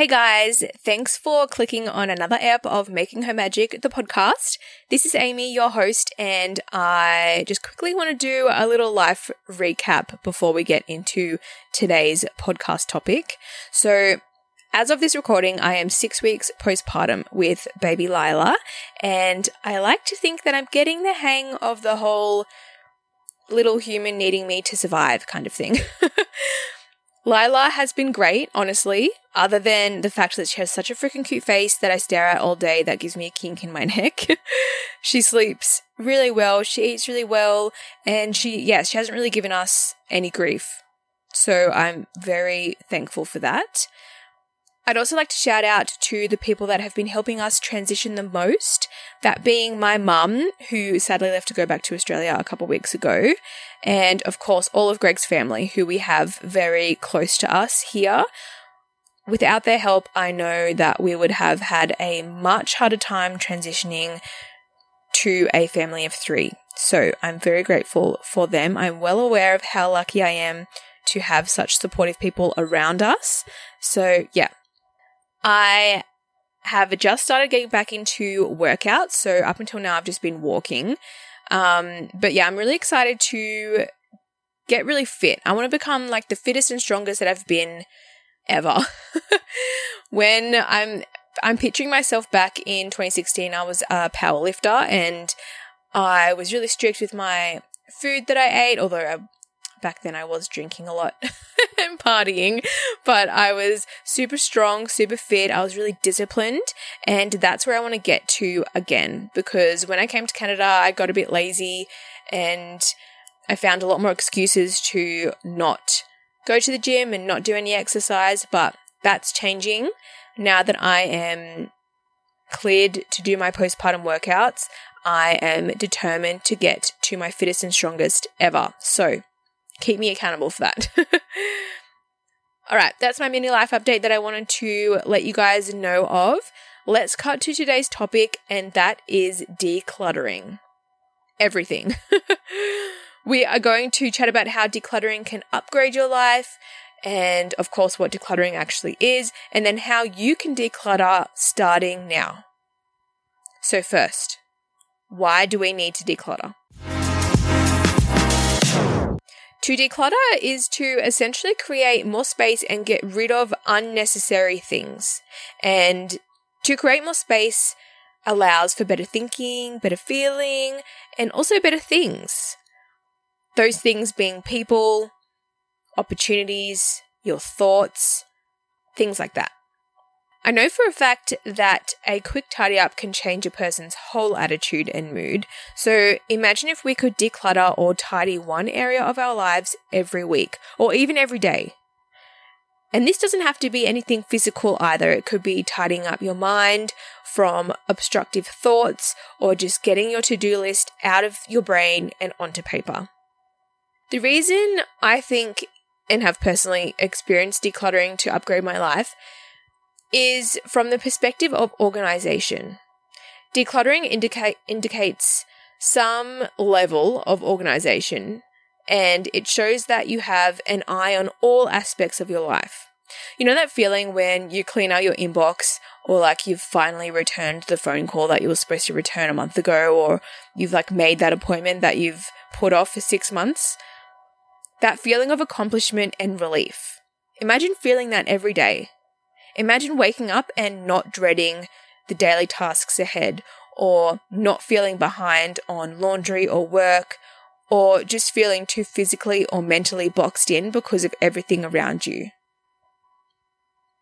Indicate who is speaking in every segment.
Speaker 1: Hey guys, thanks for clicking on another ep of Making Her Magic, the podcast. This is Amy, your host, and I just quickly want to do a little life recap before we get into today's podcast topic. So, as of this recording, I am six weeks postpartum with baby Lila, and I like to think that I'm getting the hang of the whole little human needing me to survive kind of thing. Lila has been great, honestly, other than the fact that she has such a freaking cute face that I stare at all day that gives me a kink in my neck. she sleeps really well, she eats really well, and she, yes, she hasn't really given us any grief. So I'm very thankful for that. I'd also like to shout out to the people that have been helping us transition the most. That being my mum, who sadly left to go back to Australia a couple weeks ago, and of course, all of Greg's family, who we have very close to us here. Without their help, I know that we would have had a much harder time transitioning to a family of three. So I'm very grateful for them. I'm well aware of how lucky I am to have such supportive people around us. So, yeah, I have just started getting back into workouts. So up until now, I've just been walking. Um, but yeah, I'm really excited to get really fit. I want to become like the fittest and strongest that I've been ever. when I'm I'm picturing myself back in 2016, I was a power lifter and I was really strict with my food that I ate, although I back then I was drinking a lot and partying, but I was super strong, super fit. I was really disciplined, and that's where I want to get to again because when I came to Canada, I got a bit lazy and I found a lot more excuses to not go to the gym and not do any exercise, but that's changing now that I am cleared to do my postpartum workouts. I am determined to get to my fittest and strongest ever. So, keep me accountable for that. All right, that's my mini life update that I wanted to let you guys know of. Let's cut to today's topic, and that is decluttering everything. we are going to chat about how decluttering can upgrade your life, and of course, what decluttering actually is, and then how you can declutter starting now. So, first, why do we need to declutter? To declutter is to essentially create more space and get rid of unnecessary things. And to create more space allows for better thinking, better feeling, and also better things. Those things being people, opportunities, your thoughts, things like that. I know for a fact that a quick tidy up can change a person's whole attitude and mood. So imagine if we could declutter or tidy one area of our lives every week or even every day. And this doesn't have to be anything physical either. It could be tidying up your mind from obstructive thoughts or just getting your to do list out of your brain and onto paper. The reason I think and have personally experienced decluttering to upgrade my life is from the perspective of organization. Decluttering indica- indicates some level of organization and it shows that you have an eye on all aspects of your life. You know that feeling when you clean out your inbox or like you've finally returned the phone call that you were supposed to return a month ago or you've like made that appointment that you've put off for 6 months? That feeling of accomplishment and relief. Imagine feeling that every day. Imagine waking up and not dreading the daily tasks ahead, or not feeling behind on laundry or work, or just feeling too physically or mentally boxed in because of everything around you.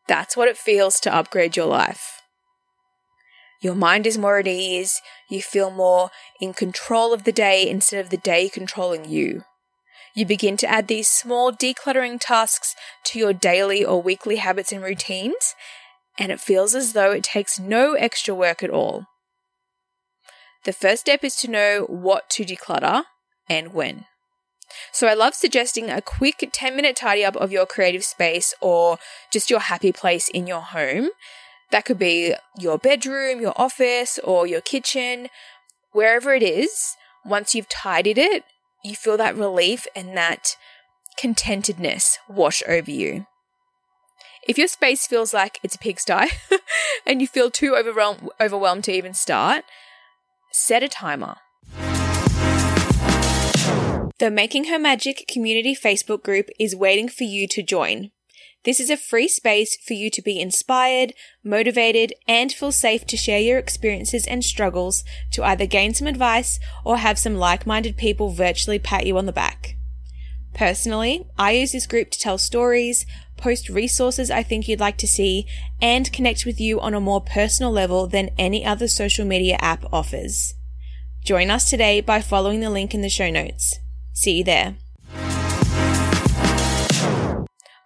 Speaker 1: That's what it feels to upgrade your life. Your mind is more at ease, you feel more in control of the day instead of the day controlling you. You begin to add these small decluttering tasks to your daily or weekly habits and routines, and it feels as though it takes no extra work at all. The first step is to know what to declutter and when. So I love suggesting a quick 10 minute tidy up of your creative space or just your happy place in your home. That could be your bedroom, your office, or your kitchen, wherever it is. Once you've tidied it, you feel that relief and that contentedness wash over you. If your space feels like it's a pigsty and you feel too overwhelmed, overwhelmed to even start, set a timer. The Making Her Magic community Facebook group is waiting for you to join. This is a free space for you to be inspired, motivated, and feel safe to share your experiences and struggles to either gain some advice or have some like minded people virtually pat you on the back. Personally, I use this group to tell stories, post resources I think you'd like to see, and connect with you on a more personal level than any other social media app offers. Join us today by following the link in the show notes. See you there.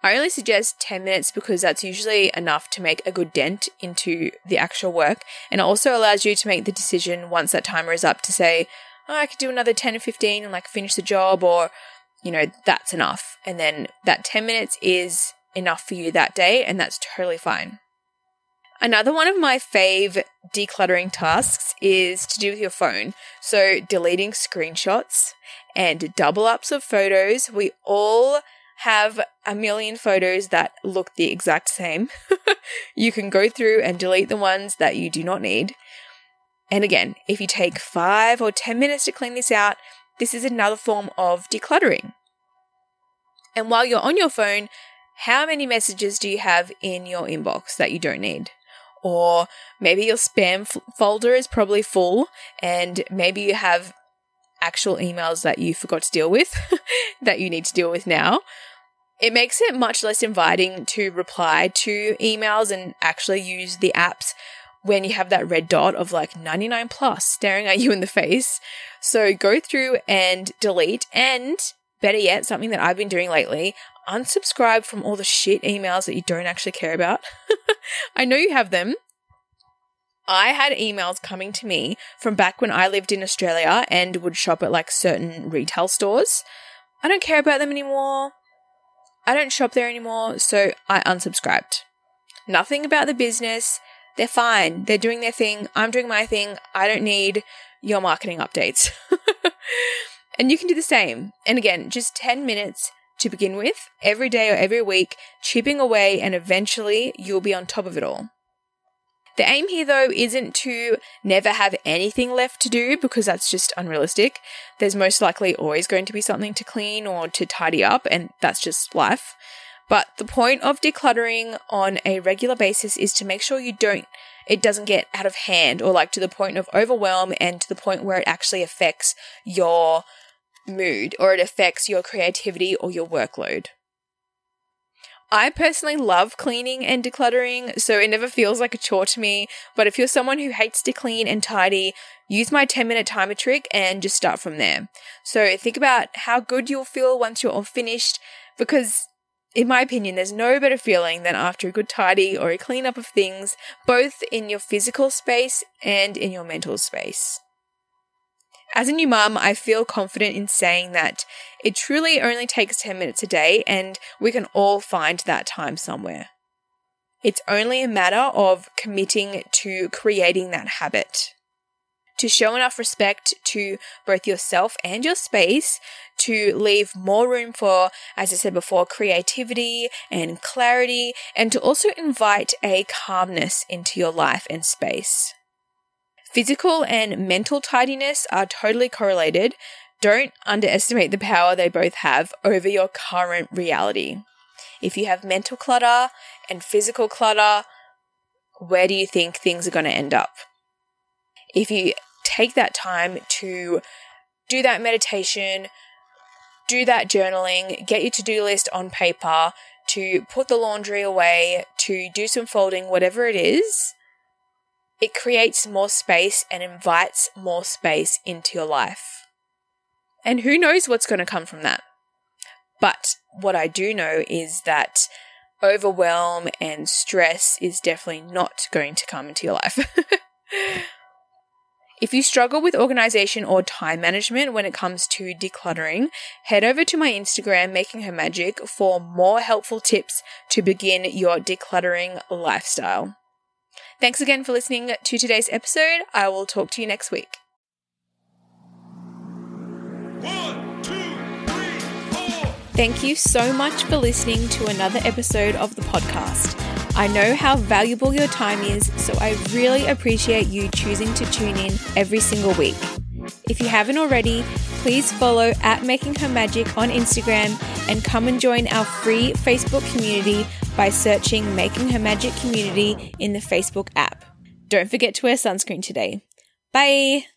Speaker 1: I only suggest 10 minutes because that's usually enough to make a good dent into the actual work. And it also allows you to make the decision once that timer is up to say, oh, I could do another 10 or 15 and like finish the job, or, you know, that's enough. And then that 10 minutes is enough for you that day, and that's totally fine. Another one of my fave decluttering tasks is to do with your phone. So, deleting screenshots and double ups of photos. We all have a million photos that look the exact same. you can go through and delete the ones that you do not need. And again, if you take five or 10 minutes to clean this out, this is another form of decluttering. And while you're on your phone, how many messages do you have in your inbox that you don't need? Or maybe your spam f- folder is probably full, and maybe you have actual emails that you forgot to deal with that you need to deal with now. It makes it much less inviting to reply to emails and actually use the apps when you have that red dot of like 99 plus staring at you in the face. So go through and delete and better yet, something that I've been doing lately, unsubscribe from all the shit emails that you don't actually care about. I know you have them. I had emails coming to me from back when I lived in Australia and would shop at like certain retail stores. I don't care about them anymore. I don't shop there anymore, so I unsubscribed. Nothing about the business. They're fine. They're doing their thing. I'm doing my thing. I don't need your marketing updates. and you can do the same. And again, just 10 minutes to begin with, every day or every week, chipping away, and eventually you'll be on top of it all. The aim here, though, isn't to never have anything left to do because that's just unrealistic. There's most likely always going to be something to clean or to tidy up, and that's just life. But the point of decluttering on a regular basis is to make sure you don't it doesn't get out of hand or like to the point of overwhelm and to the point where it actually affects your mood or it affects your creativity or your workload. I personally love cleaning and decluttering, so it never feels like a chore to me. But if you're someone who hates to clean and tidy, use my 10 minute timer trick and just start from there. So think about how good you'll feel once you're all finished, because in my opinion, there's no better feeling than after a good tidy or a clean up of things, both in your physical space and in your mental space. As a new mum, I feel confident in saying that it truly only takes 10 minutes a day and we can all find that time somewhere. It's only a matter of committing to creating that habit. To show enough respect to both yourself and your space, to leave more room for, as I said before, creativity and clarity, and to also invite a calmness into your life and space. Physical and mental tidiness are totally correlated. Don't underestimate the power they both have over your current reality. If you have mental clutter and physical clutter, where do you think things are going to end up? If you take that time to do that meditation, do that journaling, get your to do list on paper, to put the laundry away, to do some folding, whatever it is, it creates more space and invites more space into your life. And who knows what's going to come from that? But what I do know is that overwhelm and stress is definitely not going to come into your life. If you struggle with organization or time management when it comes to decluttering, head over to my Instagram, Making Her Magic, for more helpful tips to begin your decluttering lifestyle. Thanks again for listening to today's episode. I will talk to you next week.
Speaker 2: One, two, three, four.
Speaker 1: Thank you so much for listening to another episode of the podcast. I know how valuable your time is, so I really appreciate you choosing to tune in every single week. If you haven't already, please follow at Making Her Magic on Instagram and come and join our free Facebook community by searching Making Her Magic Community in the Facebook app. Don't forget to wear sunscreen today. Bye!